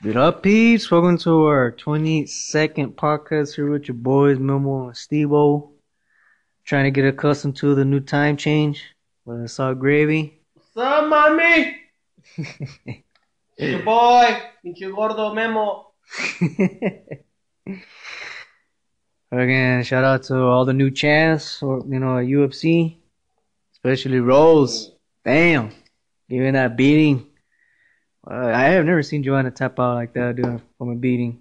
What up, peeps? Welcome to our 22nd podcast here with your boys, Memo and Stevo. Trying to get accustomed to the new time change. But it's all gravy. What's up, mommy? your boy, pinche gordo Memo. Again, shout out to all the new champs, or you know, at UFC, especially Rose. Damn, giving that beating. Uh, I have never seen Joanna tap out like that, dude, from a beating.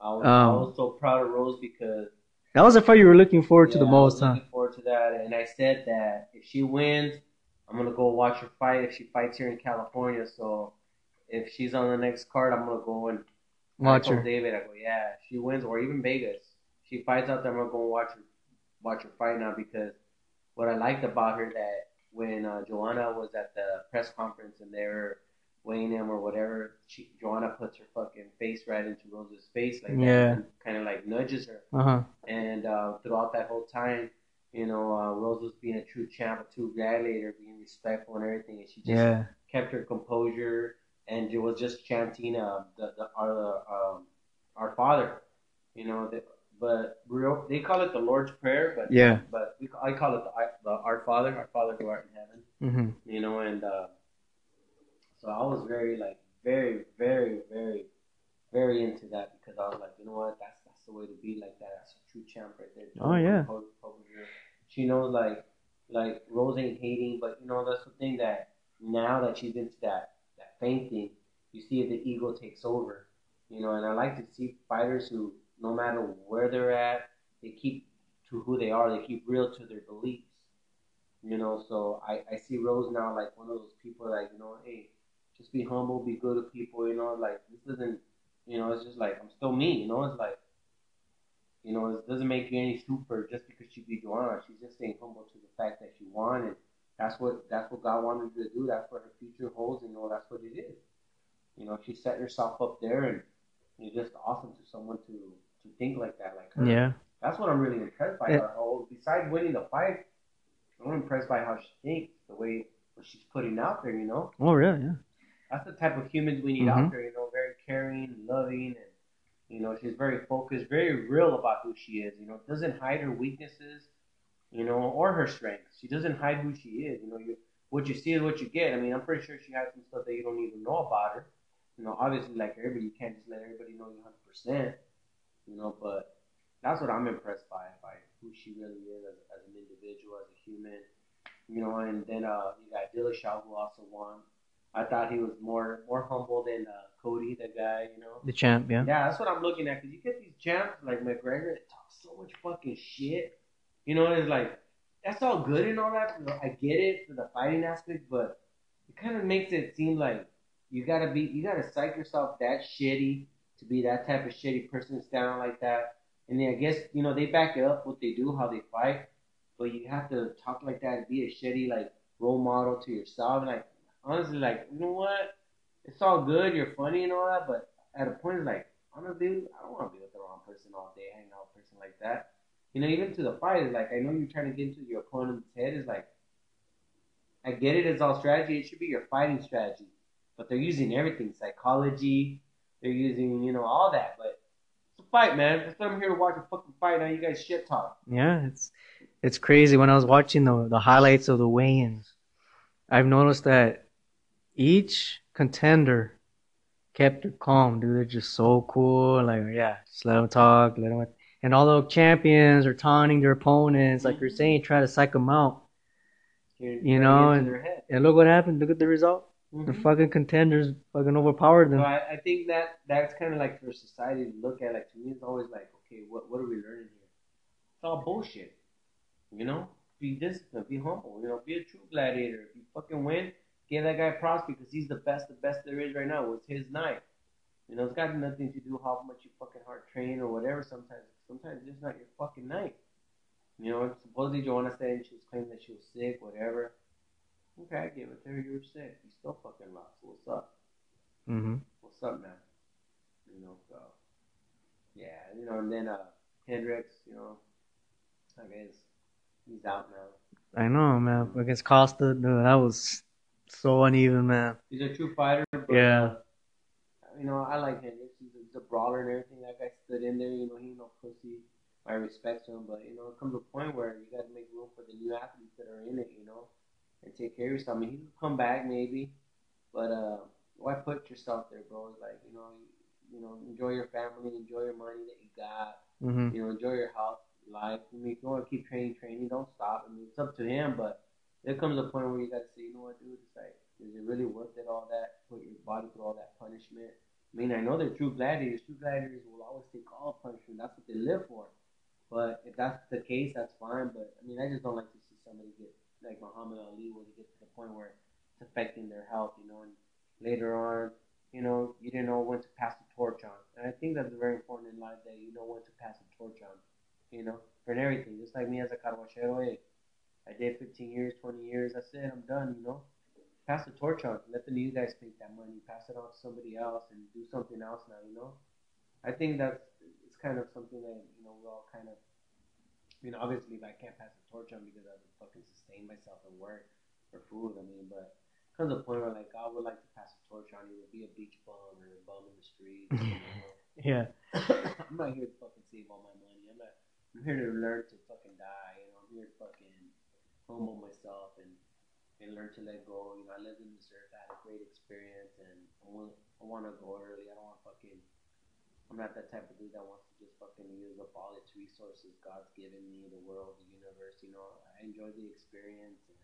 I was, I Um, was so proud of Rose because That was the fight you were looking forward to the yeah, I most, huh? looking forward to that, and I said that if she wins, I'm gonna go watch her fight. If she fights here in California, so if she's on the next card, I'm gonna go and Watch her. David, I go, yeah, if she wins, or even Vegas. She fights out there. I'm gonna go and watch her, watch her fight now because what I liked about her that when uh, Joanna was at the press conference and they were weighing him or whatever, she Joanna puts her fucking face right into Rose's face like that, Yeah. and kind of like nudges her. Uh huh. And uh, throughout that whole time, you know, uh, Rose was being a true champ, a true gladiator, being respectful and everything, and she just Yeah. kept her composure and it was just chanting uh, the, the our um, our Father, you know. The, but real, they call it the Lord's Prayer, but Yeah. but we, I call it the, the Our Father, Our Father who art in heaven, Mm-hmm. you know. And uh, so I was very like very very very very into that because I was like, you know what, that's that's the way to be like that. That's a true champ right there. Oh, yeah. She knows like like Rose ain't hating, but you know that's the thing that now that she's into that that fame thing, you see if the ego takes over, you know. And I like to see fighters who, no matter where they're at, they keep to who they are. They keep real to their beliefs, you know. So I I see Rose now like one of those people like you know, hey, just be humble, be good to people, you know. Like this isn't, you know, it's just like I'm still me, you know. It's like. You know, it doesn't make you any super just because she beat Joanna. She's just staying humble to the fact that she won, and that's what that's what God wanted her to do. That's what her future holds, and you know that's what it is. You know, she set herself up there, and it's just awesome to someone to to think like that, like her. Yeah. That's what I'm really impressed by her. Whole besides winning the fight, I'm impressed by how she thinks, the way what she's putting out there. You know, Oh, really? Yeah. That's the type of humans we need Mhm. out there. You know, very caring, loving, and you know, she's very focused, very real about who she is. You know, doesn't hide her weaknesses, you know, or her strengths. She doesn't hide who she is. You know, you what you see is what you get. I mean, I'm pretty sure she has some stuff that you don't even know about her. You know, obviously, like everybody, you can't just let everybody know you 100. percent You know, but that's what I'm impressed by, by who she really is as, as an individual, as a human. You know, and then uh, you got Dillashaw who also won. I thought he was more more humble than uh, Cody, the guy. You know. The champ, yeah. Yeah, that's what I'm looking at. Cause you get these champs like McGregor that talk so much fucking shit. You know, it's like that's all good and all that. I get it for the fighting aspect, but it kind of makes it seem like you gotta be, you gotta psych yourself that shitty to be that type of shitty person standing like that. And then I guess you know they back it up what they do, how they fight, but you have to talk like that and be a shitty like role model to yourself. And like honestly, like you know what? It's all good. You're funny and all that, but at a point, it's like, honestly, I don't want to be with the wrong person all day, hanging out with a person like that. You know, even to the fight, it's like, I know you're trying to get into your opponent's head. It's like, I get it, it's all strategy. It should be your fighting strategy. But they're using everything psychology, they're using, you know, all that. But it's a fight, man. That's what I'm here to watch a fucking fight. Now you guys shit talk. Yeah, it's it's crazy. When I was watching the the highlights of the weigh-ins, I've noticed that each contender kept it calm, dude. They're just so cool. Like, yeah, just let them talk, let them. And all the champions are taunting their opponents, like you're saying, try to psych them out. You're, You know, and- And look what happened. Look at the result. The Mhm. fucking contenders fucking overpowered So them. I, I think that that's kind of like for society to look at. Like to me, it's always like, okay, what what are we learning here? It's all bullshit. You know, be disciplined, be humble. You know, be a true gladiator. If you fucking win, give that guy props because he's the best, the best there is right now. It was his night. You know, it's got nothing to do how much you fucking hard train or whatever. Sometimes, sometimes it's just not your fucking night. You know, supposedly Joanna said she was claiming that she was sick, whatever. Okay, I give it to her. You were sick. You still fucking lost. What's up? Mm-hmm. what's up, man? You know, so yeah, you know, and then uh Hendricks, you know, I guess he's out now. I know, man. Against Costa, dude, that was so uneven, man. He's a true fighter, but Yeah. you know, I like Hendricks. He's a, he's a brawler and everything. That guy stood in there. You know, he ain't no pussy. I respect him, but you know, it comes to a point where you got to make room for the new athletes that are in it. You know, and take care of yourself. I mean, he can come back maybe, but uh, why put yourself there, bro? It's like you know, you know, enjoy your family, enjoy your money that you got. Mm-hmm. You know, enjoy your health, life. I mean, if you want to keep training, training, don't stop. I mean, it's up to him, but there comes a point where you got to say, you know what, dude, it's like, is it really worth it? All that, put your body through all that punishment. I mean, I know they're true gladiators. True gladiators will always take all punishment. That's what they live for. But if that's the case, that's fine. But I mean, I just don't like to see somebody get like Muhammad Ali, where they get to the point where it's affecting their health, you know, and later on, you know, you didn't know when to pass the torch on. And I think that's very important in life that you know when to pass the torch on, you know, for everything. Just like me as a carbochero, hey, I did 15 years, 20 years. That's it. I'm done. You know, pass the torch on. Let the new guys take that money, pass it on to somebody else, and do something else now. You know, I think that's it's kind of something that you know we all kind of. I mean, obviously, I can't pass the torch on because I would fucking sustain myself and work for food. I mean, but comes a point where like I would like to pass the torch on either be a beach bum or a bum in the streets. You know? Yeah. I'm not here to fucking save all my money. I'm not. I'm here to learn to fucking die. You know, I'm here to fucking humble myself and and learn to let go. You know, I lived in this earth. I had a great experience, and I want I want to go early. I don't want fucking. I'm not that type of dude that wants to just fucking use up all its resources God's given me, the world, the universe. You know, I enjoy the experience. And,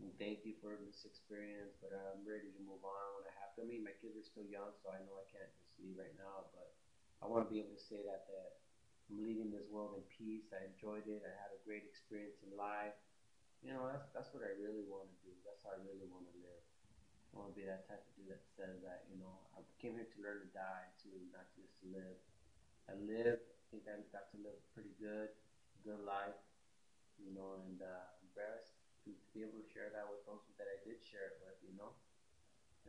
and thank you for this experience, but I'm ready to move on when I have to. I mean, my kids are still young, so I know I can't just leave right now, but I want to be able to say that that I'm leaving this world in peace. I enjoyed it. I had a great experience in life. You know, that's that's what I really want to do. That's how I really want to live. I want to be that type of dude that says that, you know, I came here to learn to die, to not just to live. I live. I think I got to live pretty good, good life. You know, and uh, I'm blessed to be able to share that with those that I did share it with. You know,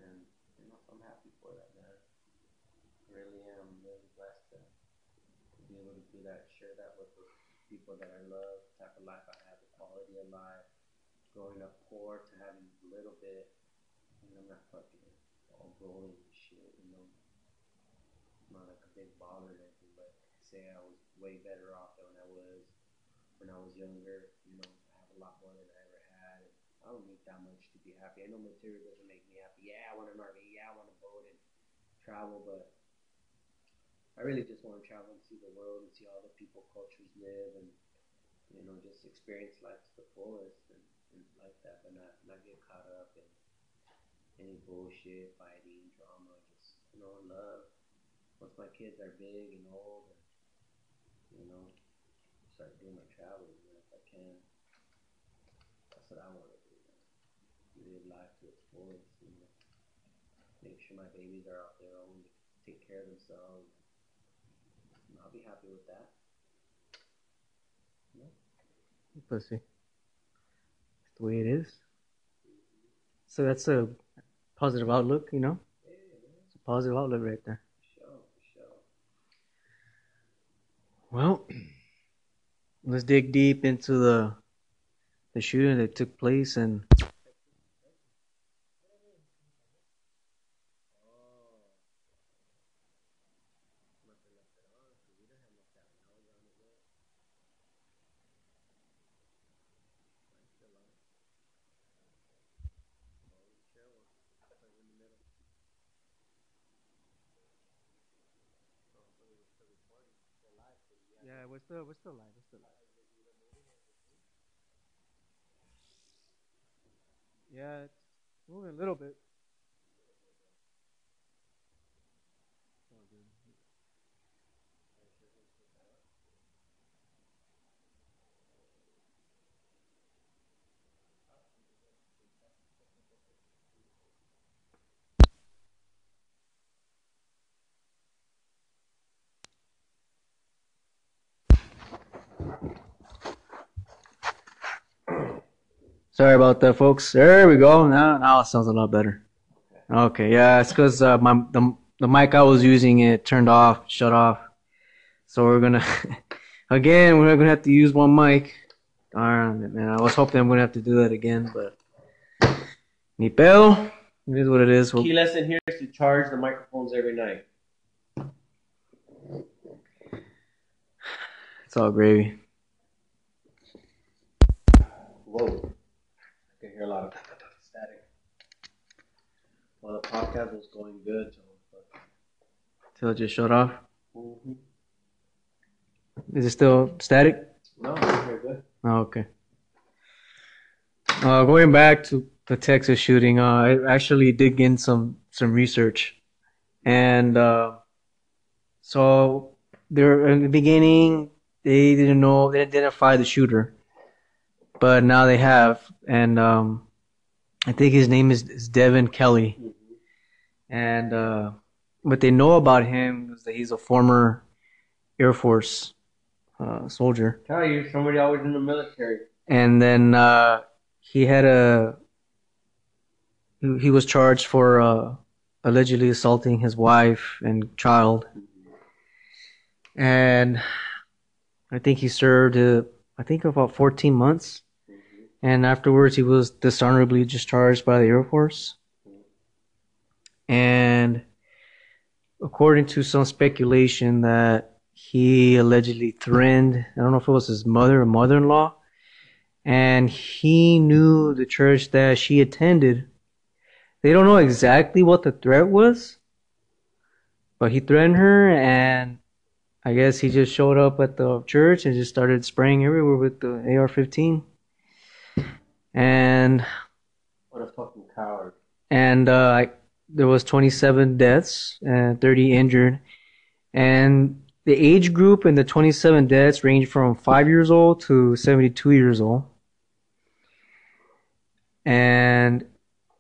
and you know, so I'm happy for that, man. I really am. Really blessed to, to be able to do that, share that with the people that I love, type of life I quality of life. Growing up poor to having a little bit, and I'm not fucking all rolling and shit, you know. I'm not like a big baller or anything, but say I was way better off than I was when I was younger. You know, I have a lot more than I ever had. And I don't need that much to be happy. I know material doesn't make me happy. Yeah, I want an RV. Yeah, I want a boat and travel, but I really just want to travel and see the world and see all the people, cultures live, and you know, just experience life to the fullest and, and like that, but not not get caught up in any bullshit, fighting, drama. Just you know, love. Once my kids are big and old, and you know, start doing my traveling you know, if I can. That's what I want to do. Man. Live life to its fullest. You know, make sure my babies are out there own, take care of themselves. And I'll be happy with that. Pussy. That's the way it is. So that's a positive outlook, you know? It's a positive outlook right there. Well, let's dig deep into the the shooting that took place and We're still live, we're still live. Yeah, it's moving a little bit. Oh, good. Sorry about that, folks. There we go. Now, now it sounds a lot better. Okay, yeah, it's because uh, my the the mic I was using it turned off, shut off. So we're gonna again we're gonna have to use one mic. Darn it, man! I was hoping I'm gonna have to do that again, but ni pedo. It is what it is. Well, Key lesson here is to charge the microphones every night. it's all gravy. Whoa. Hear a lot of static. Well, the podcast was going good. Till it just shut off. hmm Is it still static? No, I hear good. Oh, okay. Uh, going back to the Texas shooting, uh, I actually did in some some research, and uh, so there in the beginning they didn't know they didn't identify the shooter, but now they have, and um, I think his name is, is Devin Kelley, and uh, what they know about him is that he's a former Air Force uh, soldier. Tell you, somebody always in the military. and then uh, he had a he he was charged for uh, allegedly assaulting his wife and child, and I think he served uh, I think about 14 months, and afterwards he was dishonorably discharged by the Air Force, and according to some speculation that he allegedly threatened I don't know if it was his mother or mother-in-law and he knew the church that she attended. They don't know exactly what the threat was, but he threatened her, and I guess he just showed up at the church and just started spraying everywhere with the AR-15. And What a fucking coward. and uh, I, there was 27 deaths and 30 injured, and the age group in the 27 deaths ranged from five years old to 72 years old, and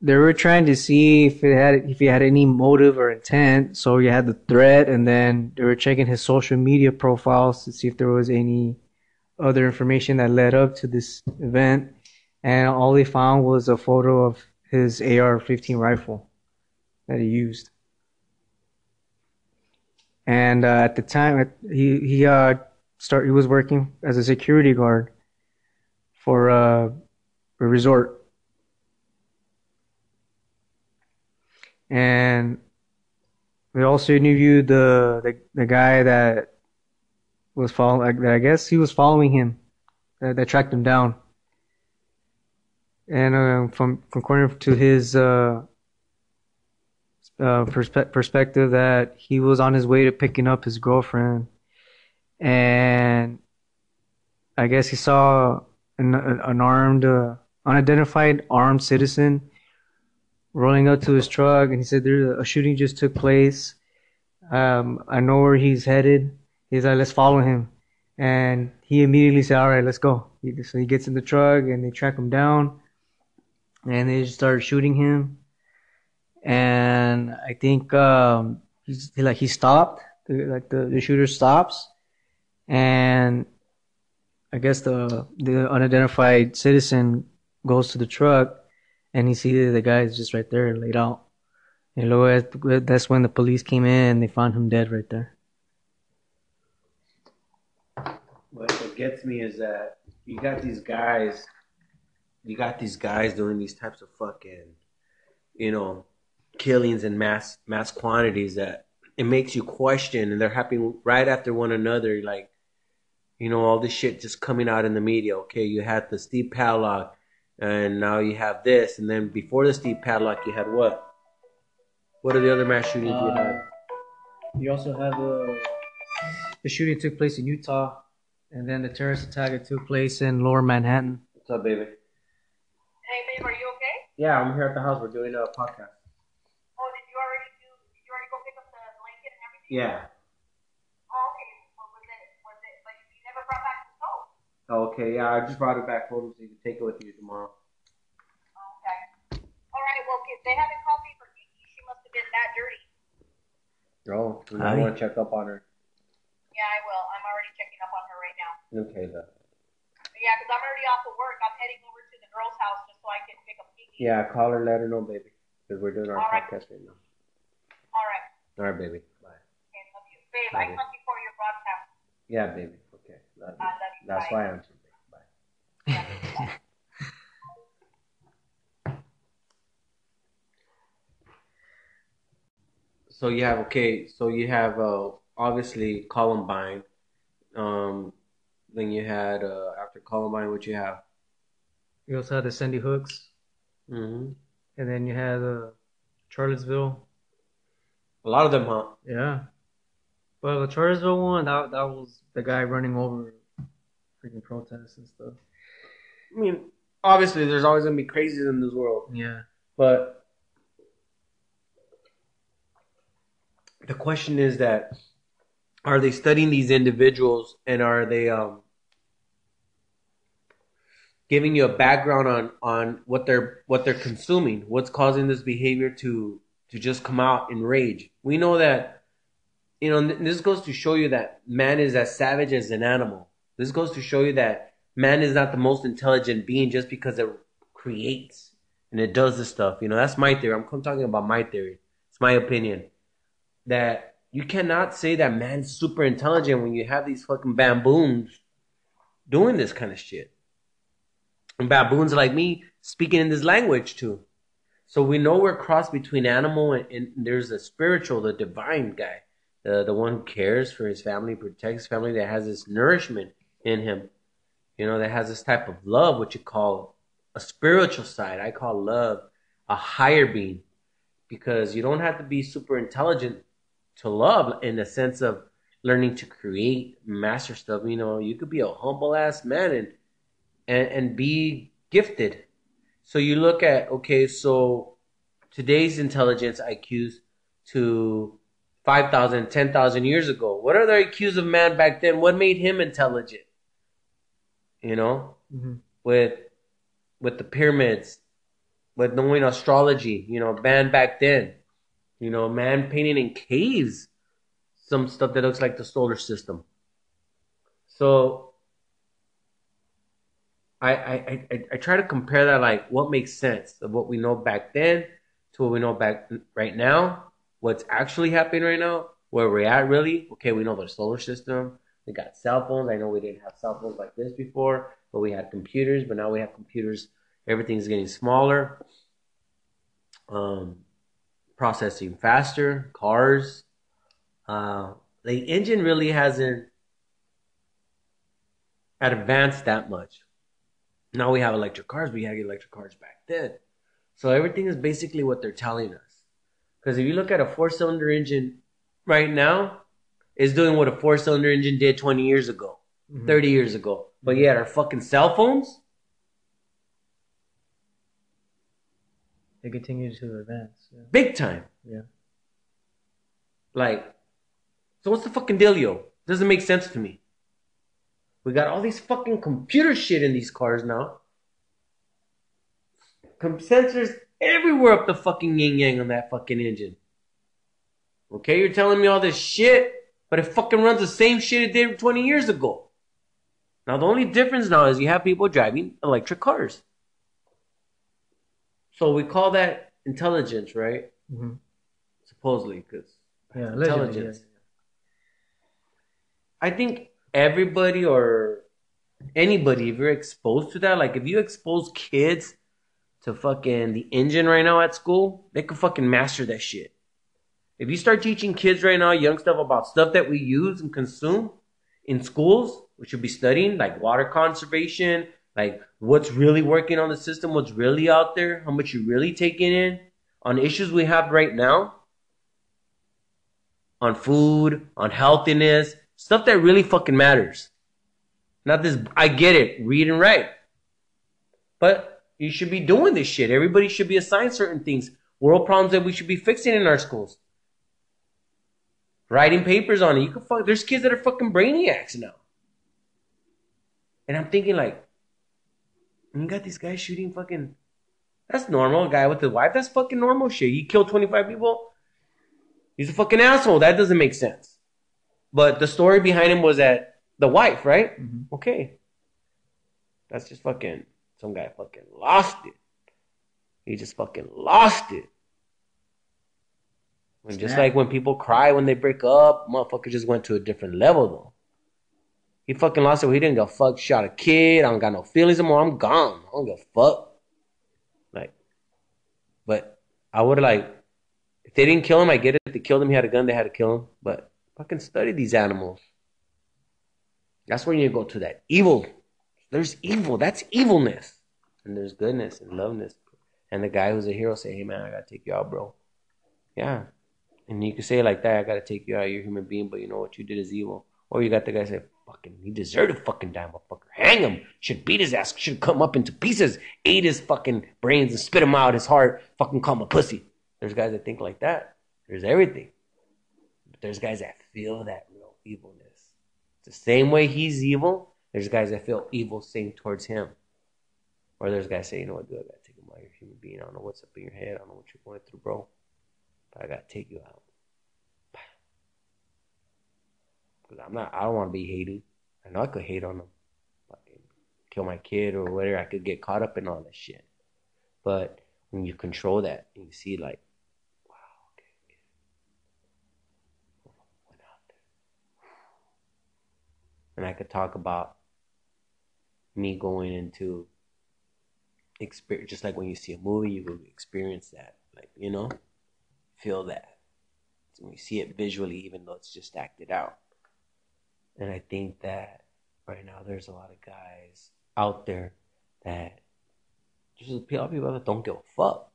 they were trying to see if it had if he had any motive or intent. So you had the threat, and then they were checking his social media profiles to see if there was any other information that led up to this event, and all they found was a photo of his AR-15 rifle that he used. And uh, at the time, he he uh start he was working as a security guard for uh, a resort, and we also interviewed the the, the guy that was following. That I guess he was following him, that, that tracked him down. And uh, from according to his uh, uh, perspe- perspective, that he was on his way to picking up his girlfriend, and I guess he saw an, an armed, uh, unidentified armed citizen rolling up to his truck, and he said, "There's a shooting just took place. Um, I know where he's headed." He's like, "Let's follow him," and he immediately said, "All right, let's go." So he gets in the truck, and they track him down, and they just start shooting him. And I think um, he's he, like he stopped, the- like the, the shooter stops, and I guess the the unidentified citizen goes to the truck, and he sees the guy is just right there, laid out. And luego that's when the police came in and they found him dead right there. What gets me is that you got these guys, you got these guys doing these types of fucking, you know, killings in mass mass quantities that it makes you question, and they're happening right after one another. Like, you know, all this shit just coming out in the media. Okay, you had the Steve Paddock, and now you have this, and then before the Steve Paddock, you had what? What are the other mass shootings you had? Uh, you also have the the shooting took place in Utah, and then the terrorist attack that took place in Lower Manhattan. What's up, baby? Hey, babe, are you okay? Yeah, I'm here at the house. We're doing a podcast. Oh, did you already do? Did you already go pick up the blanket and everything? Yeah. Oh, okay. What was it? Was it? But you never brought back the soap. Okay, yeah, I just brought it back home so you can take it with you tomorrow. Okay. All right. Well, if they haven't called me for Kiki, she must have been that dirty. Oh, I Hi. want to check up on her. Yeah, I will. I'm already checking up on her right now. Okay, then. But yeah, because I'm already off of work. I'm heading over to the girl's house just so I can pick up Kiki. Yeah, call her, let her know, baby, because we're doing our All right. podcast right now. All right. All right, baby. Bye. Okay, love you, babe. Love I you. come before your broadcast. Yeah, baby. Okay, love you. I love you. That's Bye. why I'm so big. Bye. Bye. so you have okay, so you have uh, obviously Columbine. Um, then you had uh, after Columbine, what you have? You also had the Sandy Hooks, hmm and then you had uh, Charlottesville. A lot of them, huh? Yeah. But the Charlottesville one, that that was the guy running over freaking protests and stuff. I mean, obviously, there's always gonna be crazies in this world, Yeah. but the question is that are they studying these individuals and are they um giving you a background on on what they're what they're consuming what's causing this behavior to to just come out in rage. We know that you know this goes to show you that man is as savage as an animal. This goes to show you that man is not the most intelligent being just because it creates and it does this stuff. You know that's my theory. I'm talking about my theory. It's my opinion. That you cannot say that man's super intelligent when you have these fucking baboons doing this kind of shit. Baboons like me speaking in this language too. So we know we're crossed between animal and, and there's a spiritual, the divine guy, the the one who cares for his family, protects family, that has this nourishment in him. You know, that has this type of love, what you call a spiritual side. I call love a higher being because you don't have to be super intelligent to love in the sense of learning to create, master stuff. You know, you could be a humble ass man and and, and be gifted. So you look at okay, so today's intelligence IQs to 5,000, 10,000 years ago. What are the IQs of man back then? What made him intelligent? You know, Mm-hmm. with with the pyramids, with knowing astrology, you know, man back then. You know, man painting in caves some stuff that looks like the solar system. So I I, I, I- try to compare that like what makes sense of what we know back then to what we know back right now, what's actually happening right now, where we're at really. Okay, we know the solar system. We got cell phones. I know we didn't have cell phones like this before, but we had computers. But now we have computers. Everything's getting smaller. Um, processing faster. Cars. Uh, the engine really hasn't advanced that much. Now we have electric cars, but you had electric cars back then. So everything is basically what they're telling us. Because if you look at a four cylinder engine right now, it's doing what a four cylinder engine did 20 years ago, Mhm. 30 years ago. But yet our fucking cell phones, They continue to advance. Yeah. big time. Yeah. Like, so what's the fucking dealio? Doesn't make sense to me. We got all these fucking computer shit in these cars now. Com- sensors everywhere up the fucking yin yang on that fucking engine. Okay, you're telling me all this shit, but it fucking runs the same shit it did 20 years ago. Now the only difference now is you have people driving electric cars. So we call that intelligence, right? Mhm. Supposedly, because Yeah. intelligence. I think everybody or anybody, if you're exposed to that, like if you expose kids to fucking the engine right now at school, they could fucking master that shit. If you start teaching kids right now, young stuff about stuff that we use and consume in schools, we should be studying like water conservation, like what's really working on the system, what's really out there, how much you're really taking in on issues we have right now on food, on healthiness, stuff that really fucking matters. Not this, I get it, read and write. But you should be doing this shit. Everybody should be assigned certain things, world problems that we should be fixing in our schools. Writing papers on it. You can fuck, there's kids that are fucking brainiacs now. And I'm thinking like, you got these guys shooting fucking, that's normal. A guy with a wife, that's fucking normal shit. You kill 25 people, He's a fucking asshole. That doesn't make sense. But the story behind him was that the wife, right? Mhm. Okay. That's just fucking some guy fucking lost it. He just fucking lost it. And just like when people cry when they break up, motherfucker just went to a different level though. He fucking lost it. He didn't give a fuck. Shot a kid. I don't got no feelings anymore. I'm gone. I don't give a fuck. Like, but I would like, if they didn't kill him, I get it. They killed him. He had a gun. They had to kill him. But fucking study these animals. That's where you go to that evil. There's evil. That's evilness. And there's goodness and loveness. And the guy who's a hero say, "Hey man, I gotta take you out, bro." Yeah. And you can say like that. I gotta take you out. You're a human being, but you know what you did is evil. Or you got the guy say, "Fucking, he deserved a fucking die, motherfucker. Hang him. Should beat his ass. Should come up into pieces. Ate his fucking brains and spit him out. His heart. Fucking call him a pussy." There's guys that think like that. There's everything. But there's guys that feel that real evilness. The same way he's evil. There's guys that feel evil same towards him. Or there's guys saying, you know what, dude, I gotta take him out. You're a human being. I don't know what's up in your head. I don't know what you're going through, bro. But I gotta take you out. Cause I'm not. I don't want to be hated. I know I could hate on them, fucking kill my kid or whatever. I could get caught up in all that shit. But when you control that and you see like, wow, okay, okay. went out there. And I could talk about me going into experience, just like when you see a movie, you will experience that, like you know, feel that. So when you see it visually, even though it's just acted out. And I think that right now there's a lot of guys out there that just a lot of people that don't give a fuck.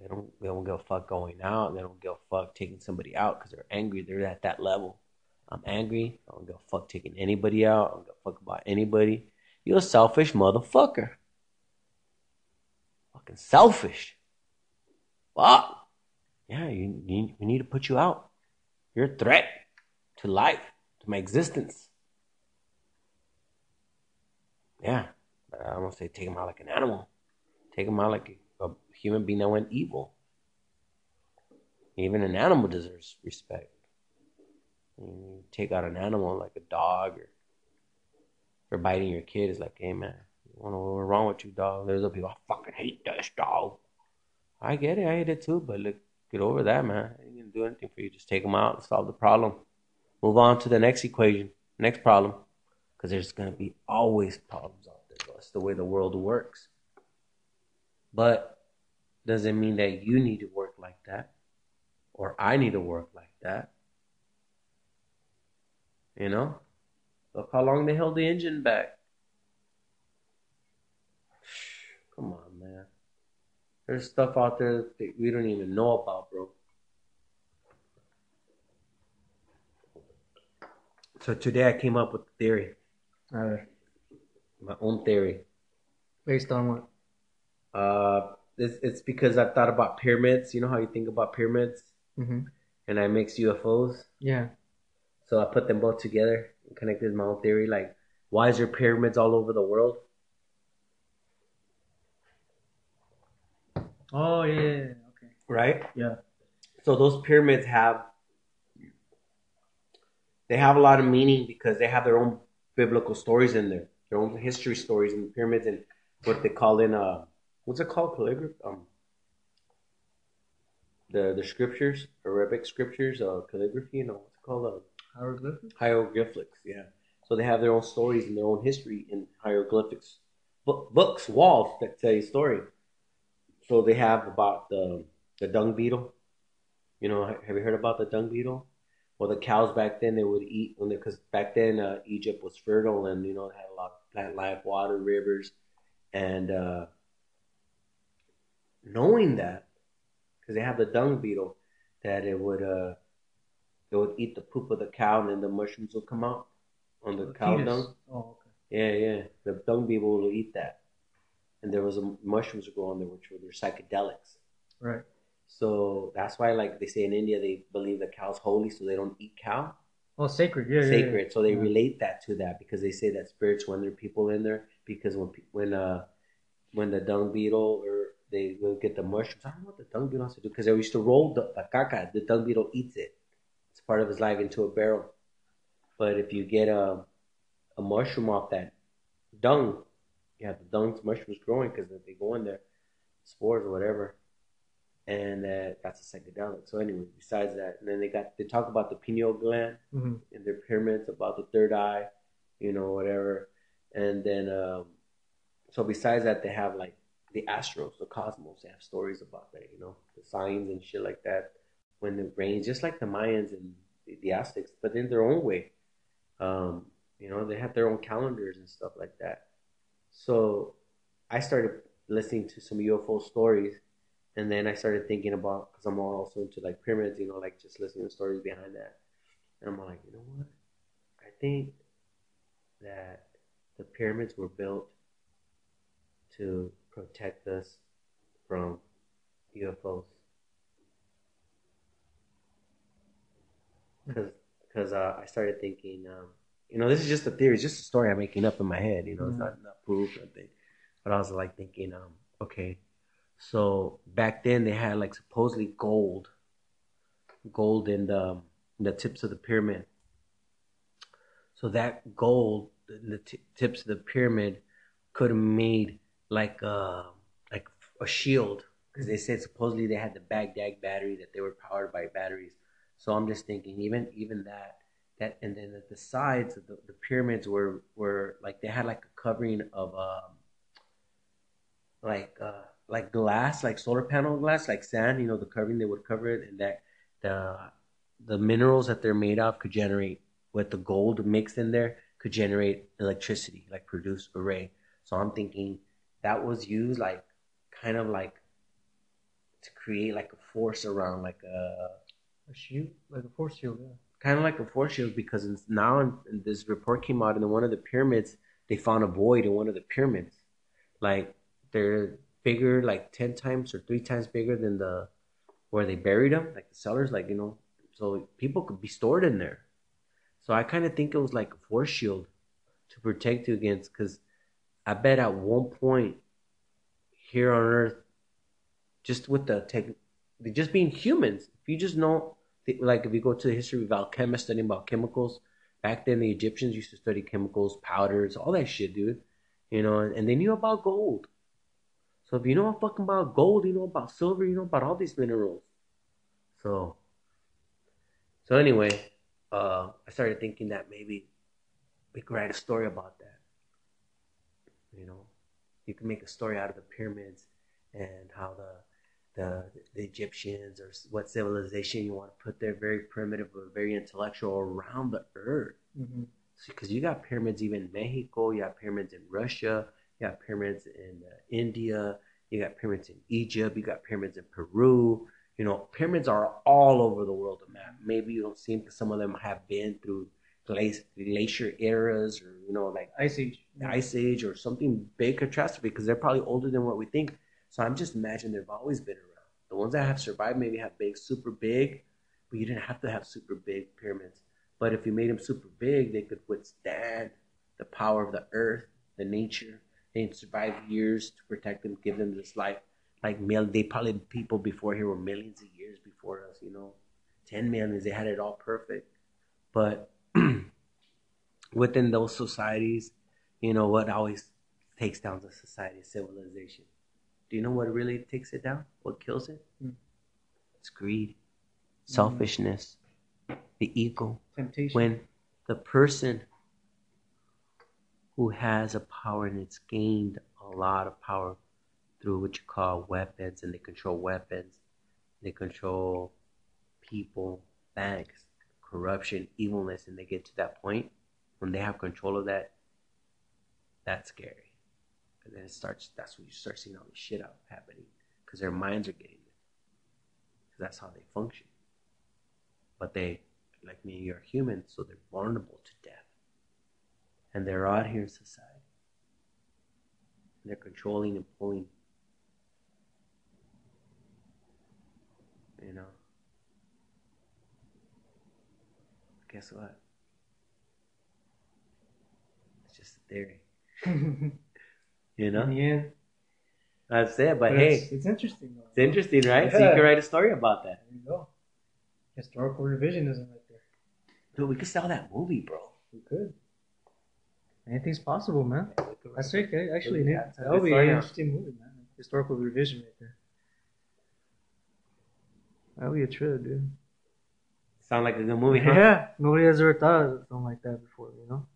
They don't they don't give a fuck going out. They don't give a fuck taking somebody out because they're angry. They're at that level. I'm angry. I don't give a fuck taking anybody out. I don't give a fuck about anybody. You're a selfish motherfucker. Fucking selfish. Fuck. Yeah, you, you, we need to put you out. You're a threat to life, to my existence. Yeah, I don't say take him out like an animal. Take him out like a, human being that went evil. Even an animal deserves respect. You take out an animal like a dog or for biting your kid, it's like, hey man, what's wrong with you, dog? There's other people, I fucking hate this dog. I get it, I hate it too, but look, get over that, man. I ain't gonna do anything for you. Just take them out and solve the problem. Move on to the next equation, next problem, because there's gonna be always problems out there. That's the way the world works. But doesn't mean that you need to work like that, or I need to work like that. You know? Look how long they held the engine back. Come on, man. There's stuff out there that we don't even know about, bro. So today I came up with a theory, my own theory. based on what? Uh, it's, it's because I thought about pyramids. You know how you think about pyramids? Mm-hmm. And I mix UFOs. Yeah. So I put them both together and connected my own theory. Like, why is there pyramids all over the world? Oh yeah. Okay. Right? Yeah. So those pyramids have they have a lot of meaning because they have their own biblical stories in there, their own history stories in the pyramids and what they call in uh what's it called calligraphy um the the scriptures Arabic scriptures uh calligraphy you know what's it called uh, Hieroglyphics. hieroglyphics yeah. So they have their own stories and their own history in hieroglyphics. Bo- books walls that tell you story. So they have about the the dung beetle. You know have you heard about the dung beetle? Well the cows back then they would eat when because back then uh, egypt was fertile and you know had a lot of plant life water rivers. And uh knowing that because they have the dung beetle that it would uh it would eat the poop of the cow and then the mushrooms would come out on the, cow fetus. dung Oh, okay. yeah, yeah. The dung beetle will eat that. And there was a mushrooms grow on there, which were their psychedelics. Right. So that's why, like they say in India, they believe the cow's holy, so they don't eat cow. Oh, sacred. Yeah. yeah, Sacred. Yeah. So they Yeah. relate that to that because they say that spirits when there are people in there. Because when when uh when the dung beetle or they will get the mushrooms, I don't know what the dung beetle has to do because they used to roll the, the caca. The dung beetle eats it. Part of his life into a barrel. But if you get a a mushroom off that dung, you have the dung mushrooms growing because they go in there, spores or whatever, and uh, that's a psychedelic. So anyway, besides that, and then they got they talk about the pineal gland Mhm. in their pyramids, about the third eye, you know, whatever, and then um, so besides that, they have like the astros, the cosmos. They have stories about that, you know, the signs and shit like that. When it rains, just like the Mayans and the, the Aztecs, but in their own way. Um, you know, they have their own calendars and stuff like that. So I started listening to some UFO stories, and then I started thinking about because I'm also into like pyramids, you know, like just listening to stories behind that. And I'm like, you know what? I think that the pyramids were built to protect us from UFOs. Because because uh, I started thinking, um, you know, this is just a theory, it's just a story I'm making up in my head. You know, it's not not proof, nothing. But I was like thinking, um, okay, so back then they had like supposedly gold, gold in the in the tips of the pyramid. So that gold, in the t- tips of the pyramid, could have made like a like a shield because they said supposedly they had the Baghdad battery that they were powered by batteries. So I'm just thinking, even even that that and then the sides of the, the pyramids were were like they had like a covering of um like uh like glass, like solar panel glass, like sand. You know, the covering they would cover it, and that the the minerals that they're made of could generate with the gold mixed in there could generate electricity, like produce a ray. So I'm thinking that was used like kind of like to create like a force around like a A shield, like a force shield. Yeah. kind of like a force shield because now this report came out in one of the pyramids they found a void in one of the pyramids like they're bigger like 10 times or three times bigger than the where they buried them like the cellars like you know so people could be stored in there so i kind of think it was like a force shield to protect you against because i bet at one point here on earth just with the tech just being humans if you just know like if you go to the history of alchemists studying about chemicals back then the egyptians used to study chemicals powders all that shit dude. You know and they knew about gold. So if you know fucking about gold you know about silver you know about all these minerals. So so anyway uh i started thinking that maybe we could write a story about that. You know you can make a story out of the pyramids and how the the, the Egyptians or what civilization you want to put there, very primitive or very intellectual around the earth. Mm-hmm. Because you got pyramids even in Mexico, you got pyramids in Russia, you got pyramids in uh, India, you got pyramids in Egypt, you got pyramids in Peru. You know, pyramids are all over the world. The map. Maybe you don't see them because some of them have been through glacier eras or you know like Ice Age. ice age or something big catastrophe because they're probably older than what we think. So I'm just imagining they've always been around. The ones that have survived maybe have big, super big, but you didn't have to have super big pyramids. But if you made them super big, they could withstand the power of the earth, the nature. They'd survive years to protect them, give them this life. Like they probably people before here were millions of years before us. You know, ten millions. They had it all perfect, but within those societies, you know what always takes down the society, civilization. Do you know what really takes it down? What kills it? Hmm. It's greed, selfishness, the ego. Temptation. When the person who has a power and it's gained a lot of power through what you call weapons, and they control weapons, they control people, banks, corruption, evilness, and they get to that point when they have control of that, that's scary. And then it starts, that's when you start seeing all this shit out happening because their minds are getting. Because that's how they function. But they, like me, are human, so they're vulnerable to death. And they're out here in society. And they're controlling and pulling. You know? Guess what? It's just a theory. You know? Yeah. That's it. But But hey, it's, it's interesting though. it's interesting, right? So you can write a story about that. There you go. Historical revisionism right there. Dude, we could sell that movie, bro. We could. Anything's possible, man. Yeah, That's right. Actually, Yeah, yeah, that would be an interesting movie, man. Historical revision right there. That would be a trip, dude. Sound like a good movie, huh? Yeah, nobody has ever thought of something like that before, you know.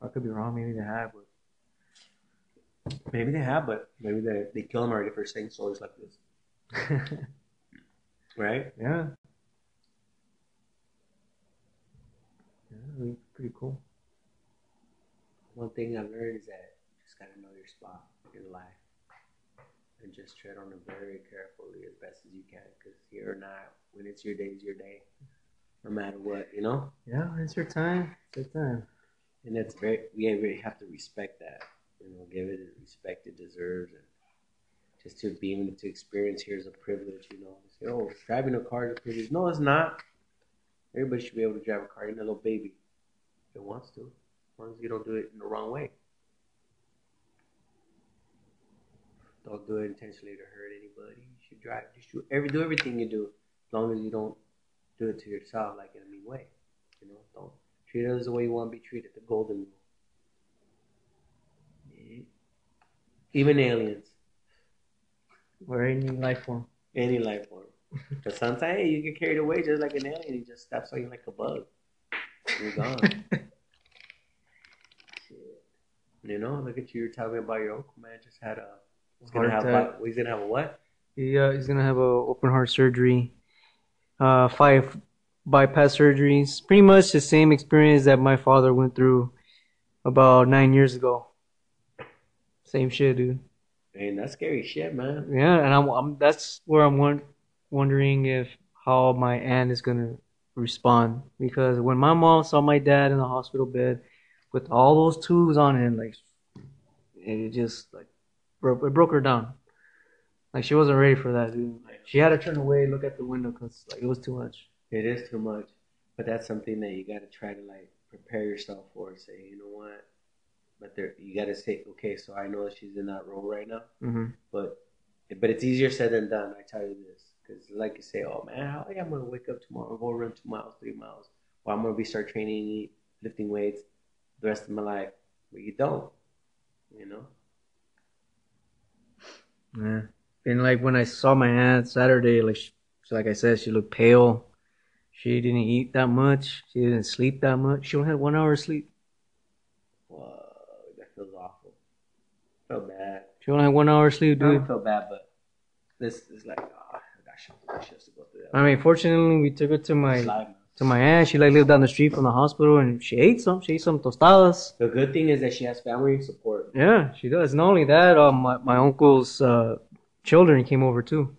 I could be wrong, maybe they have, but Maybe they have, but maybe they they kill them already for saying stories like this, right? yeah. Yeah, pretty cool. One thing I've learned is that you just gotta know your spot in life and just tread on it very carefully as best as you can. Because here or not, when it's your day, it's your day, no matter what, you know. Yeah, it's your time. It's your time. And that's very we really have to respect that, you know, give it the respect it deserves, and just to be able to experience here is a privilege, you know. Say, oh, driving a car is a privilege. No, it's not. Everybody should be able to drive a car, even a little baby, if it wants to, as long as you don't do it in the wrong way. Don't do it intentionally to hurt anybody. You should drive. You should every do everything you do, as long as you don't do it to yourself, like in a mean way. You know, don't treat others the way you want to be treated. The golden rule. Even aliens, Or any life form. any life form. Because sometimes hey, you get carried away just like an alien. He just steps on you like a bug. You're gone. Shit. You know, look at you. You're talking about your uncle, man. Just had a. He's gonna have. bi- He's gonna have a what? He, uh, he's gonna have a open heart surgery, uh, five bypass surgeries. Pretty much the same experience that my father went through about nine years ago. Same shit, dude. Man, that's scary shit, man. Yeah, and I'm, I'm that's where I'm won- wondering if how my aunt is gonna respond because when my mom saw my dad in the hospital bed with all those tubes on him, like it just like broke it broke her down. Like she wasn't ready for that, dude. She had to turn away, look at the window because like it was too much. It is too much, but that's something that you got to try to like prepare yourself for. Say, you know what? But there, you got to say, okay, so I know that she's in that role right now, Mm-hmm. but but it's easier said than done. I tell you this, because like you say, oh man, how I'm gonna wake up tomorrow, go run two miles, three miles, or I'm gonna be start training, lifting weights, the rest of my life. But you don't, you know. Yeah. And like when I saw my aunt Saturday, like she, like I said, she looked pale. She didn't eat that much. She didn't sleep that much. She only had one hour of sleep. Whoa, that feels awful. Feel bad. She only had one hour sleep, I dude. don't feel bad, but this is like, oh, gosh, she has to go through that. I mean, fortunately, we took her to my to my aunt. She like lived down the street from the hospital, and she ate some. She ate some tostadas. The good thing is that she has family support. Yeah, she does. Not only that, um, my my uncle's uh, children came over too.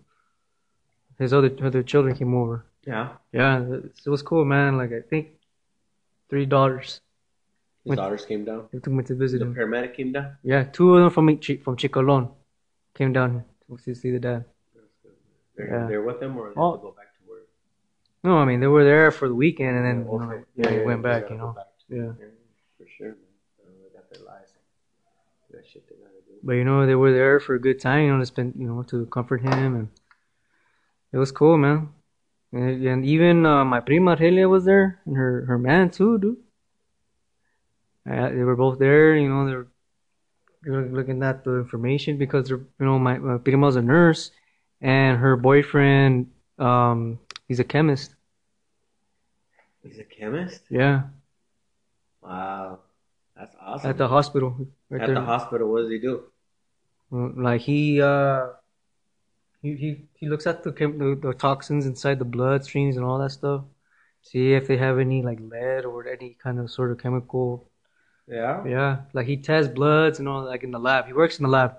His other other children came over. Yeah. Yeah, it was cool, man. Like I think three daughters. His daughters came down. They took me to visit The him. paramedic came down. Yeah, two of them from Chi- from Chicolon came down to see the dad. They're, Yeah. they're with them or they Oh. go back to work. No, I mean they were there for the weekend and then Yeah, you know, yeah, yeah, went they back. You know, back. yeah. for sure, man. Uh, they got their lives. That shit they gotta do. But you know they were there for a good time. You know to spend you know to comfort him and it was cool, man. And, and even uh, my prima Argelia was there and her her man too, dude. Uh, they were both there. You know they were, they were looking at the information because they're you know my, my prima's a nurse and her boyfriend um he's a chemist. He's a chemist? Yeah, Wow. That's awesome. at the hospital right At there. the hospital, what does he do? Like he uh he he, he looks at the, chem- the the toxins inside the blood streams and all that stuff. See if they have any like lead or any kind of sort of chemical. Yeah. Yeah, like he tests bloods and all like in the lab. He works in the lab.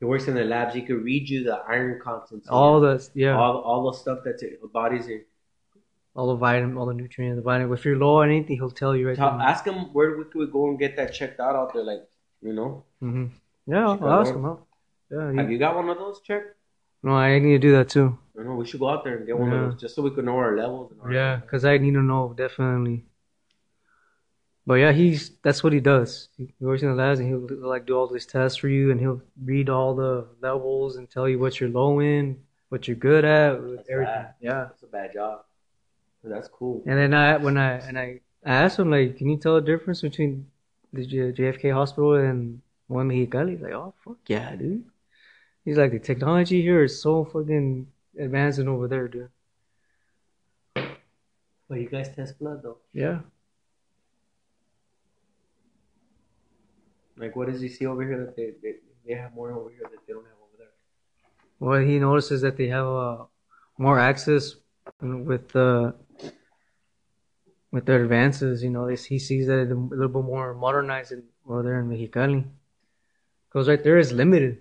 He works in the labs. He could read you the iron content. All the yeah, all, all, the stuff that's in the body's in. All the vitamin, all the nutrients, the vitamin. If you're low on anything, he'll tell you right Tell, ask him where we could go and get that checked out out there. Like, you know, hmm Yeah, I'll, I'll ask him out. Yeah, have you got one of those checked? no, I need to do that too. Know, we should go out there and get one Yeah. of those just so we could know our levels. And our, Yeah, because I need to know definitely. But yeah, he's that's what he does. He works in the labs and he'll like do all these tests for you, and he'll read all the levels and tell you what you're low in, what you're good at, That's everything. bad. Yeah. it's a bad job. But that's cool. And then I when I and I, I asked him like, can you tell the difference between the JFK hospital and one Mexicali? He's like, oh fuck yeah, dude. He's like, the technology here is so fucking advancing over there, dude. But you guys test blood though. Yeah. Like, what does he see over here that they, they, they have more over here that they don't have over there? Well, he notices that they have uh, more access with the with their advances. You know, they, he sees that it's a little bit more modernized over there in Mexicali. Because right there is limited.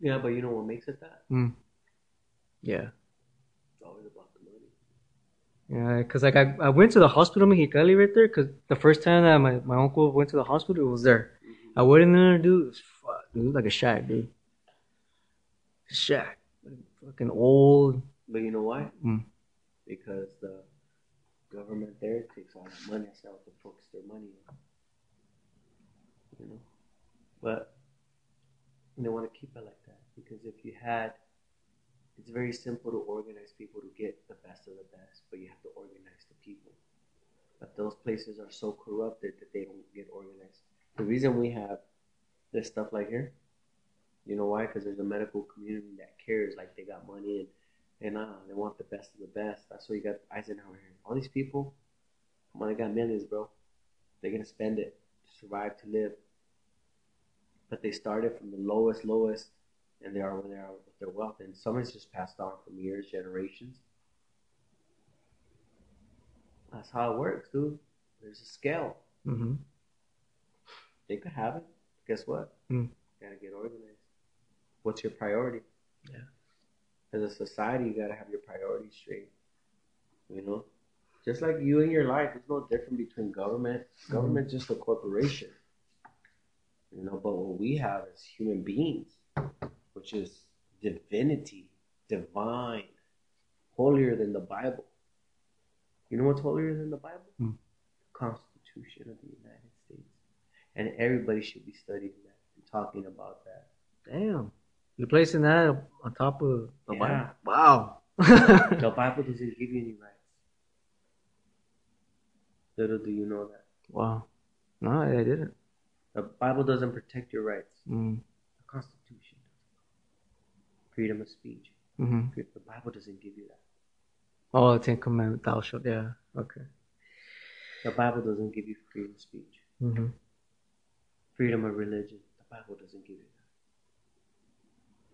Yeah, but you know what makes it that? Mm. Yeah. It's always about the money. Yeah, because like I, I went to the hospital in Mexicali right there because the first time that my, my uncle went to the hospital, it was there. I went in there, dude. It was, fuck, dude, like a shack, dude. A shack. Fucking old. But you know why? Mm. Because the government there takes all the money. How the focus their money on. You know? But they want to keep it like that. Because if you had, it's very simple to organize people to get the best of the best, but you have to organize the people. But those places are so corrupted that they don't get organized. The reason we have this stuff like here, you know why? Because there's a medical community that cares, like they got money and and uh, they want the best of the best. That's why you got Eisenhower here. All these people, come on, they got millions, bro. They're gonna spend it to survive, to live. But they started from the lowest, lowest, and they are where they are with their wealth. And some is just passed on from years, generations. That's how it works, dude. There's a scale. Mm-hmm. They could have it. Guess what? Mm. Gotta get organized. What's your priority? Yeah. As a society, you gotta have your priorities straight. You know, just like you in your life, there's no different between government. Government's just a corporation. You know, but what we have is human beings, which is divinity, divine, holier than the Bible. You know what's holier than the Bible? Hmm. Constitution of the United States. And everybody should be studying that and talking about that. Damn. You're placing that on top of the Yeah. Bible? Wow. The Bible doesn't give you any rights. Little do you know that. wow. No, I didn't. The Bible doesn't protect your rights. Mm. The Constitution. Freedom of speech. Mm-hmm. The Bible doesn't give you that. Oh, Ten Commandments, thou shalt. Yeah. Okay. The Bible doesn't give you freedom of speech. Mm-hmm. Freedom of religion. The Bible doesn't give you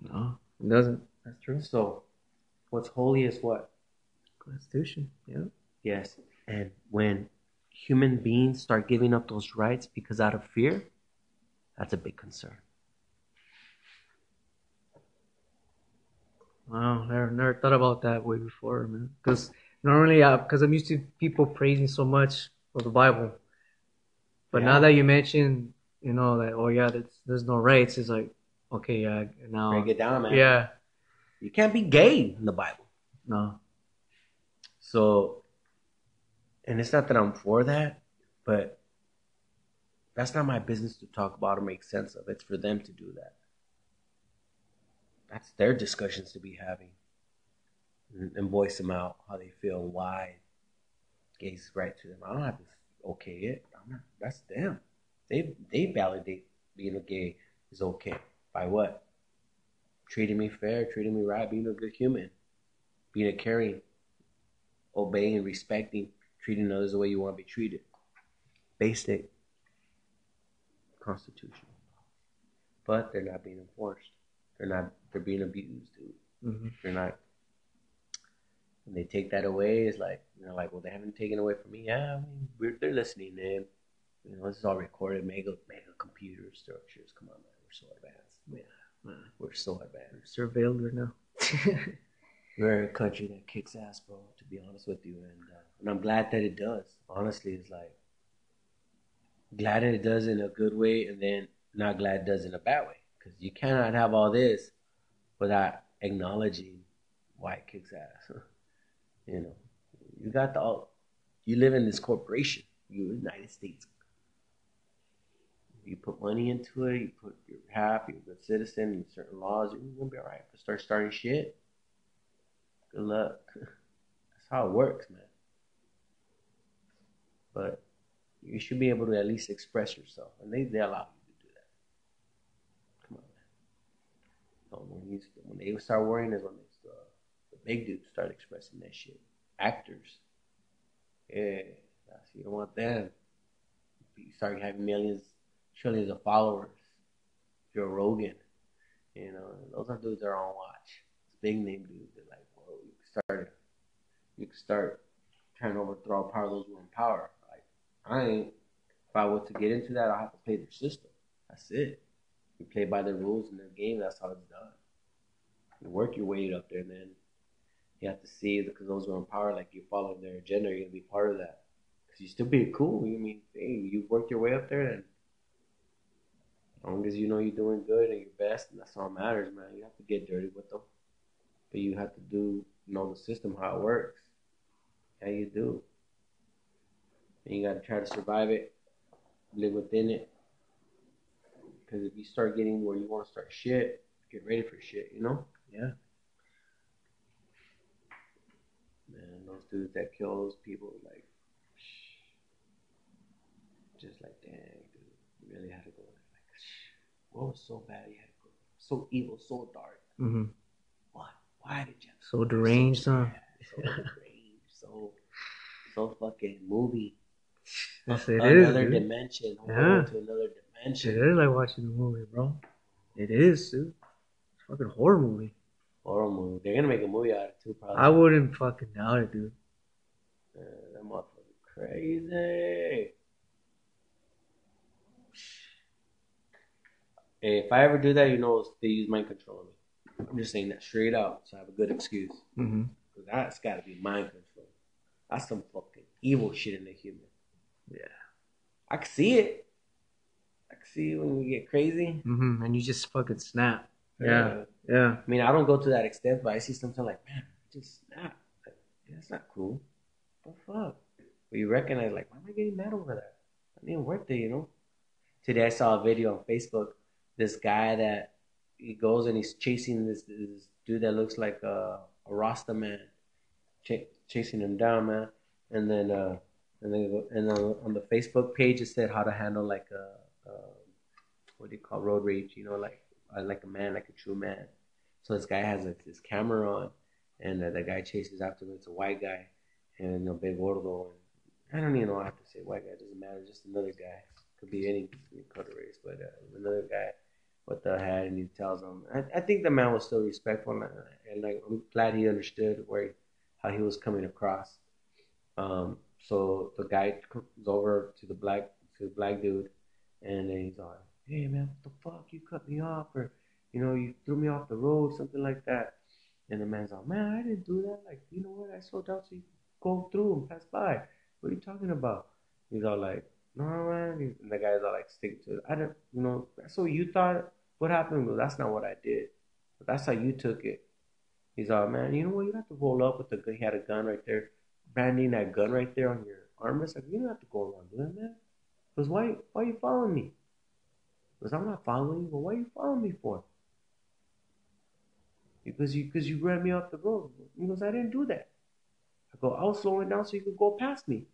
that. No, it doesn't. That's true. So, what's holy is what? Constitution. Yeah. Yes. And when human beings start giving up those rights because out of fear, that's a big concern. Wow. Never, never thought about that way before, man. Because normally, uh, because I'm used to people praising so much of the Bible, but now that you mention, you know, that oh yeah, there's, there's no rights. It's like, okay, yeah, now, Break it down, man. yeah, You can't be gay in the Bible. no, So, and it's not that I'm for that, but that's not my business to talk about or make sense of. It's for them to do that. That's their discussions to be having and, and voice them out how they feel why gays right to them. I don't have to okay it. I'm not, that's them. They they validate being a gay is okay by what? Treating me fair, treating me right, being a good human, being a caring, obeying and respecting, treating others the way you want to be treated. Basic constitution. But they're not being enforced. They're not they're being abused, dude. mm-hmm. They're not when they take that away, it's like you know, like, well they haven't taken away from me. Yeah, I mean we're, they're listening in. You know, this is all recorded, mega mega computer structures. Come on, man, we're so advanced. Yeah. We're so advanced. surveilled right now. We're a country that kicks ass, bro. To be honest with you, and uh, and I'm glad that it does. Honestly, it's like glad that it does in a good way, and then not glad it does in a bad way. Because you cannot have all this without acknowledging why it kicks ass. you know, you got the all. You live in this corporation. You United States. You put money into it. You put your half. You're a good citizen. And certain laws. You're gonna be all right. But start starting shit. Good luck. That's how it works, man. But you should be able to at least express yourself, and they, they allow you to do that. Come on, So when, you, when they start worrying is when it's the, uh, the big dudes start expressing that shit. Actors. Yeah, you don't want them. You start having millions trillions of followers. Joe Rogan, you know, those are dudes that are on watch. Big name dudes. They're like, whoa, you can start, you can start trying to overthrow power those who are in power. Like, I ain't. If I were to get into that, I have to play their system. That's it. You play by the rules in their game. That's how it's done. You work your way up there, and then you have to see because those who are in power, like you follow their agenda, you're gonna be part of that. Cause you still be cool. You mean, hey, you worked your way up there, and as long as you know you're doing good and your best, and that's all that matters, man. You have to get dirty with them, but you have to do know the system how it works. How you do. And you gotta try to survive it, live within it. Because if you start getting where you want to start shit, get ready for shit, you know? Yeah. Man, those dudes that kill those people, like, just like, dang, dude, you really had to go there. Like, what was so bad you had to go? So evil, so dark. Mm-hmm. Why? Why did you? So deranged, huh? So deranged, so, so fucking movie. Yes, it is. another dude. dimension. Yeah. To another It dimension. is like watching the movie, bro. It is, dude. It's a fucking horror movie. Horror movie. They're gonna make a movie out of it too, probably. I wouldn't fucking doubt it, dude. Man, that motherfucker crazy. Hey, if I ever do that, you know they use mind control on me. I'm just saying that straight out, so I have a good excuse. Mm-hmm. Cause that's got to be mind control. That's some fucking evil shit in the human. Yeah. I can see it. See when we get crazy. Mm-hmm. And you just fucking snap. Yeah. Yeah. I mean, I don't go to that extent, but I see something like, man, I just snap. Like, yeah, that's not cool. What the fuck? But you recognize, like, why am I getting mad over that? I didn't work there, you know? Today I saw a video on Facebook. This guy that he goes and he's chasing this, this dude that looks like a, a Rasta man, ch- chasing him down, man. And then, uh, and then, and then on the Facebook page it said how to handle like a, a what do you call road rage? You know, like uh, like a man, like a true man. So this guy has like this camera on, and uh, the guy chases after him. It's a white guy, and a big gordo. And I don't even know. I have to say white guy. Doesn't matter. Just another guy. Could be any color race, but uh, another guy with the hat, and he tells him. I, I think the man was still respectful, and, and like I'm glad he understood where he, how he was coming across. Um, so the guy comes over to the black to the black dude, and then he's like, "Hey man, what the fuck? You cut me off, or you know, you threw me off the road, something like that." And the man's like, "Man, I didn't do that. Like, you know what? I slowed down so you go through and pass by. What are you talking about?" He's all like, "No, man." And the guy's are like, "Stick to it. I don't, you know, that's what you thought. What happened? Well, that's not what I did. But that's how you took it." He's all, "Man, you know what? You have to roll up with the gun. He had a gun right there." branding that gun right there on your arm. It's like you don't have to go around doing that. Because why why are you following me? Because I'm not following you, but why are you following me for? Because you because you ran me off the road. He goes, I didn't do that. I go, I was slowing down so you could go past me.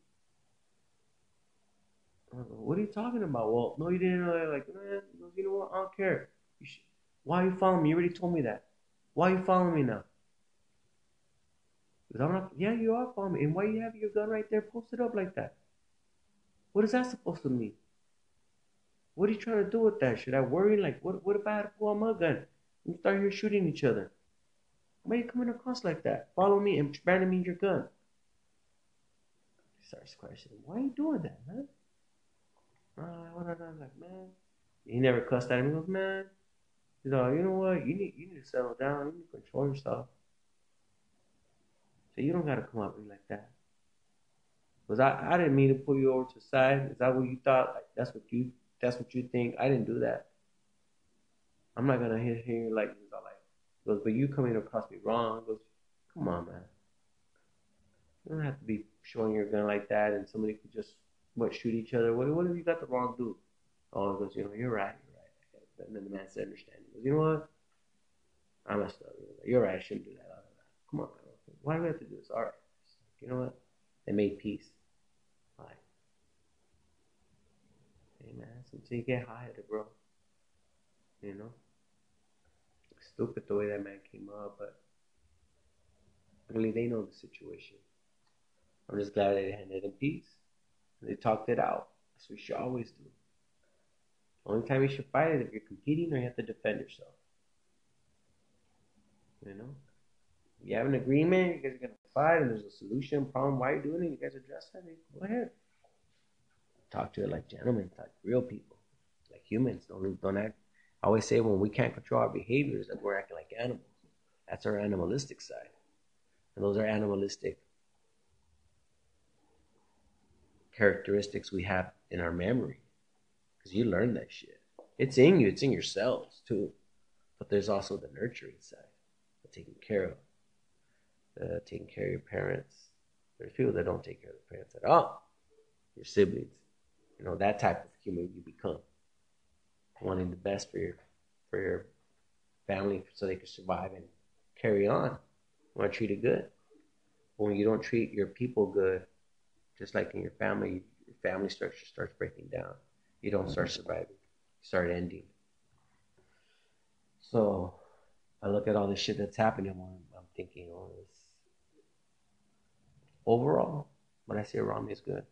Go, what are you talking about? Well, no, you didn't. Like, man, goes, you know what? I don't care. Why are you following me? You already told me that. Why are you following me now? Because I'm not, yeah, you are following me. And why you have your gun right there posted up like that? What is that supposed to mean? What are you trying to do with that? Should I worry? Like, what, what if I had to gun and start here shooting each other? Why are you coming across like that? Follow me and branding me your gun. He starts questioning, why are you doing that, man? Uh, I'm like, man. He never cussed at him. He goes, man. He's like, you know what? You need, you need to settle down. You need to control yourself. So you don't gotta come at me like that. Cause I, I didn't mean to pull you over to the side. Is that what you thought? Like that's what you that's what you think. I didn't do that. I'm not gonna hit here like he's all like goes, but you coming across me wrong. Goes, come on, man. You don't have to be showing your gun like that, and somebody could just what shoot each other. What what you got the wrong dude? Oh, he goes, you know, you're right, you're right. And then the man said, understand. He goes, you know what? I messed up. You're right. I shouldn't do that. Come on. Why do we have to do this? All right. You know what? They made peace. Like, hey you get hired, bro. You know? Stupid the way that man came up, but really they know the situation. I'm just glad they ended in peace. They talked it out. That's what you should always do. Only time you should fight is if you're competing or you have to defend yourself. You know? You have an agreement, you guys are gonna fight, and there's a solution, problem, why are you doing it? You guys address that, go ahead. Talk to it like gentlemen, like real people, like humans. Don't don't act. I always say when we can't control our behaviors, that we're acting like animals. That's our animalistic side, and those are animalistic characteristics we have in our memory, because you learn that shit. It's in you. It's in your cells too, but there's also the nurturing side, the taking care of, the taking care of your parents. There's people that don't take care of their parents at all. Your siblings, you know that type of human you become, wanting the best for your for your family so they can survive and carry on. You want to treat it good. But when you don't treat your people good, just like in your family, your family structure starts breaking down. You don't start mm-hmm. surviving. You start ending. So I look at all the shit that's happening and I'm thinking, oh, this overall, what I see around me is good.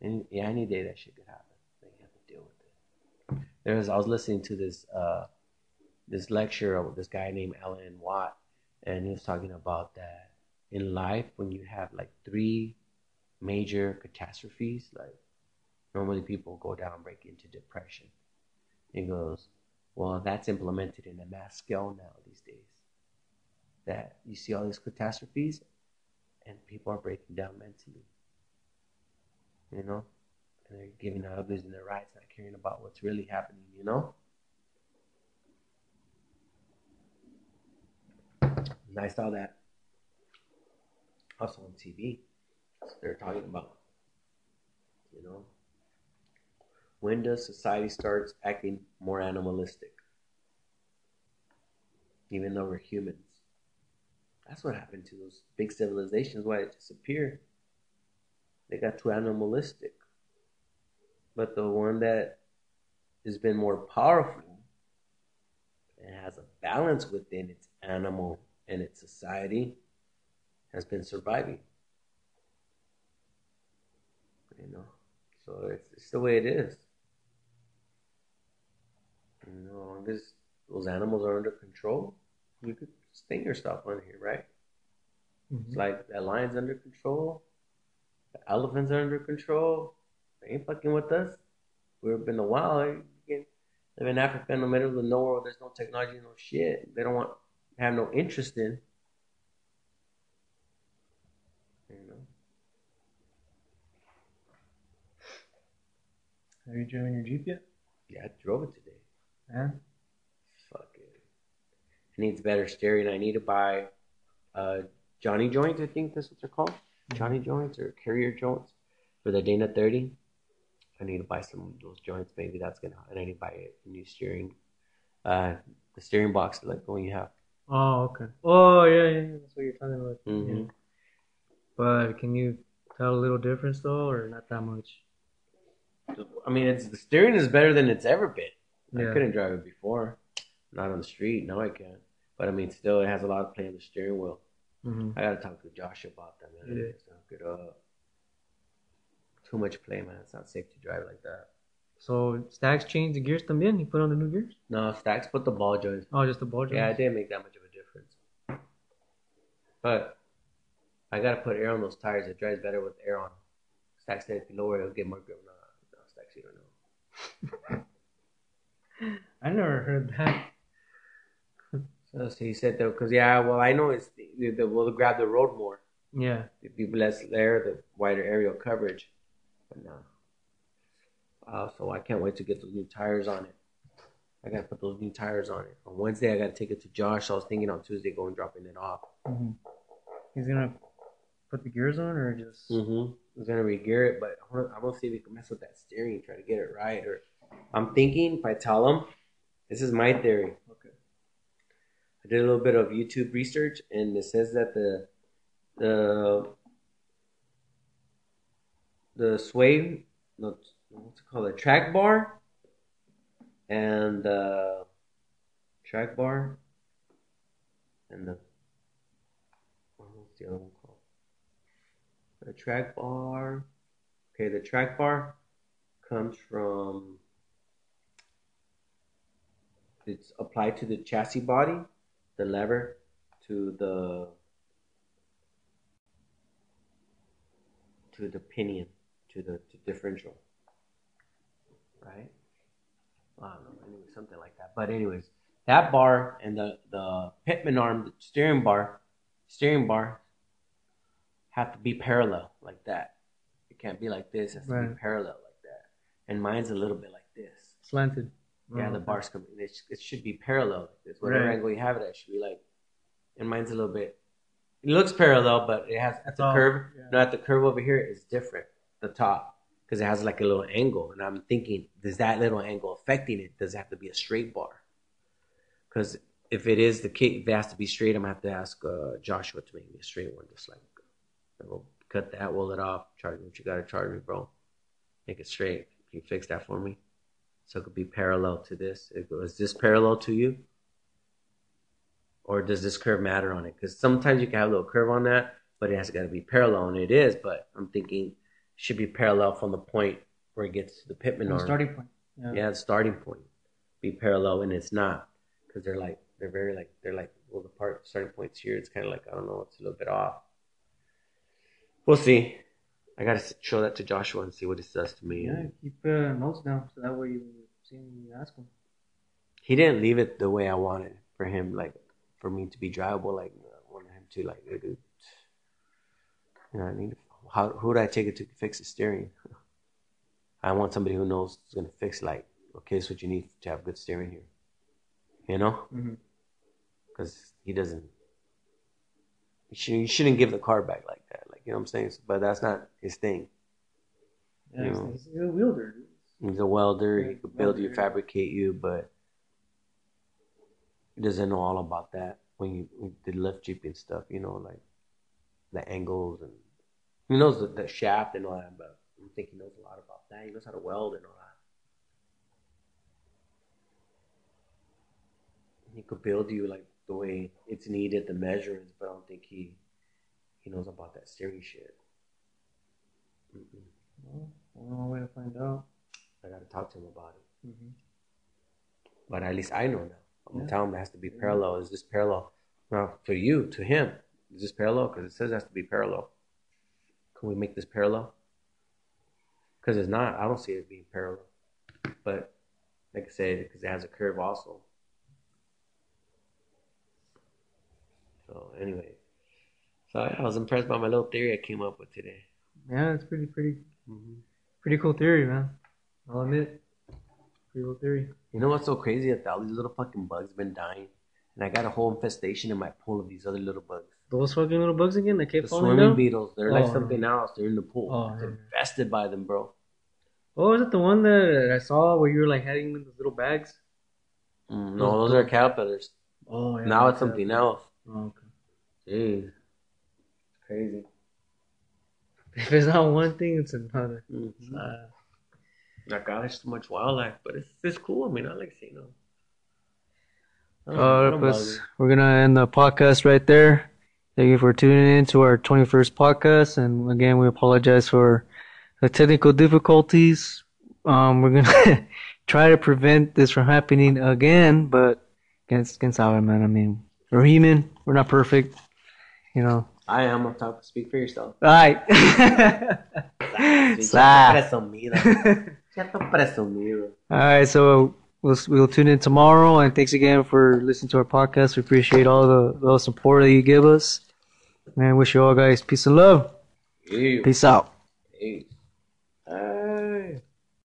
Yeah, any day that shit could happen. You have to deal with it. There's I was listening to this uh this lecture of this guy named Alan Watt and he was talking about that in life when you have like three major catastrophes, like normally people go down break into depression. He goes, Well, that's implemented in a mass scale now these days. That you see all these catastrophes and people are breaking down mentally. You know? And they're giving out others in their rights, not caring about what's really happening, you know? And I saw that also on TV. They're talking about, you know, when does society starts acting more animalistic? Even though we're humans. That's what happened to those big civilizations, why they disappeared. They got too animalistic. But the one that has been more powerful and has a balance within its animal and its society has been surviving. You know, so it's, it's the way it is. You know, long as those animals are under control, you could sting yourself on here, right? Mm-hmm. It's like that lion's under control, the elephants are under control. They ain't fucking with us. We've been a while. You can live in Africa in the middle of nowhere where there's no technology, no shit. They don't want have no interest in. You know. Have you driven your Jeep yet? Yeah, I drove it today. Yeah. Fuck it. It needs better steering. I need to buy uh, Johnny joints. I think that's what they're called. Johnny joints or carrier joints for the Dana 30. I need to buy some of those joints. Maybe that's gonna. And I need to buy a new steering, uh, the steering box like the one you have. Oh, okay. Oh, yeah, yeah. That's what you're talking about. Mhm. Yeah. But can you tell a little difference though, or not that much? I mean, it's the steering is better than it's ever been. Yeah. I couldn't drive it before, not on the street. Now I can. But I mean, still, it has a lot of play on the steering wheel. Hmm I gotta talk to Josh about that, man. Yeah. Just to hook it up. Too much play, man. It's not safe to drive like that. So Stacks changed the gears también. He put on the new gears. No, Stacks put the ball joints. Oh, just the ball joints. Yeah, it didn't make that much of a difference. But I gotta put air on those tires. It drives better with air on. Stacks said if you lower it, it'll get more grip. No, no, Stacks, you don't know. I never heard that. So, so he said though, because yeah, well, I know it's the, the, we'll grab the road more. Yeah. It'd be less there, the wider aerial coverage. But no. Uh, so I can't wait to get those new tires on it. I gotta put those new tires on it. On Wednesday, I gotta take it to Josh. I was thinking on Tuesday going dropping it off. hmm He's gonna put the gears on, or just. Mm-hmm. Was gonna regear it, but I wanna, I wanna see if we can mess with that steering, try to get it right. Or I'm thinking if I tell him, this is my theory. I did a little bit of YouTube research, and it says that the the the sway, no, what's it called, the track bar, and the track bar, and the what's the other one called? The track bar. Okay, the track bar comes from it's applied to the chassis body, the lever to the to the pinion, to the to differential. Right? I don't know, anyway, something like that. But anyways, that bar and the the pitman arm, the steering bar, steering bar have to be parallel like that. It can't be like this. It has to be parallel like that. And mine's a little bit like this. Slanted. Yeah, the bars come. It, sh- it should be parallel like this. Whatever Right. angle you have it at should be like. And mine's a little bit. It looks parallel, but it has at the Oh, curve. yeah. No, at the curve over here is different. The top because it has like a little angle, and I'm thinking, does that little angle affecting it? Does it have to be a straight bar? Because if it is the case, if it has to be straight, I'm gonna have to ask uh, Joshua to make me a straight one, just like we'll cut that, roll it off, charge me what you gotta charge me, bro. Make it straight. Can you fix that for me? So it could be parallel to this. It goes, Is this parallel to you? Or does this curve matter on it? Because sometimes you can have a little curve on that, but it has got to be parallel, and it is. But I'm thinking it should be parallel from the point where it gets to the pitman From arm. starting point. Yeah. Yeah, the starting point be parallel, and it's not because they're like they're very like they're like well the part starting points here. It's kind of like I don't know, it's a little bit off. We'll see. I gotta show that to Joshua and see what he says to me. Yeah, keep uh, notes down so that way you see when you ask him. He didn't leave it the way I wanted for him, like for me to be drivable. Like I wanted him to like, you know, I need. How who do I take it to fix the steering? I want somebody who knows is gonna fix. Like, okay, is what you need to have good steering here. You know, Mm-hmm. because he doesn't. You, should, you shouldn't give the car back like that. Like you know what I'm saying. But that's not his thing. Yeah, You he's, know. he's a wielder. dude. He's a welder. He could build you, fabricate you, but he doesn't know all about that. When you when did lift jeeping stuff, you know, like the angles and he knows the, the shaft and all that. But I think he knows a lot about that. He knows how to weld and all that. He could build you like the way it's needed, the measurements, but I don't think he he knows about that steering shit. Mm-mm. Well, one way to find out. I got to talk to him about it. Mm-hmm. But at least I know now. I'm Yeah. gonna tell him it has to be Yeah. parallel. Is this parallel? Now, to you, to him, is this parallel? Because it says it has to be parallel. Can we make this parallel? Because it's not. I don't see it being parallel. But like I said, because it has a curve also. So anyway, so I was impressed by my little theory I came up with today. Yeah, it's pretty, pretty, hmm pretty cool theory, man. I'll admit, pretty cool theory. You know what's so crazy? That all these little fucking bugs been dying, and I got a whole infestation in my pool of these other little bugs. Those fucking little bugs again, they The kept falling swimming down. beetles, they're like Oh, something else. They're in the pool. Oh, It's infested by them, bro. What was it? The one that I saw where you were like hiding in those little bags. Mm, no, those are caterpillars. Oh, yeah. now it's something else. Oh, okay. Jeez, crazy. If it's not one thing, it's another. Mm-hmm. Uh, My God, there's so much wildlife, but it's it's cool. I mean, I like seeing them. I don't- I All right, don't pues, we're gonna end the podcast right there. Thank you for tuning in to our 21st podcast, and again, we apologize for the technical difficulties. Um, we're gonna try to prevent this from happening again, but against against our man. I mean, we're human. We're not perfect. You know. I am. I'm talking. Speak for yourself. All right. Sí, Sa- Presumido. Cierto presumido. All right, so we'll we'll tune in tomorrow, and thanks again for listening to our podcast. We appreciate all the, the support that you give us, and wish you all guys peace and love. Ew. Peace out. Peace. Hey.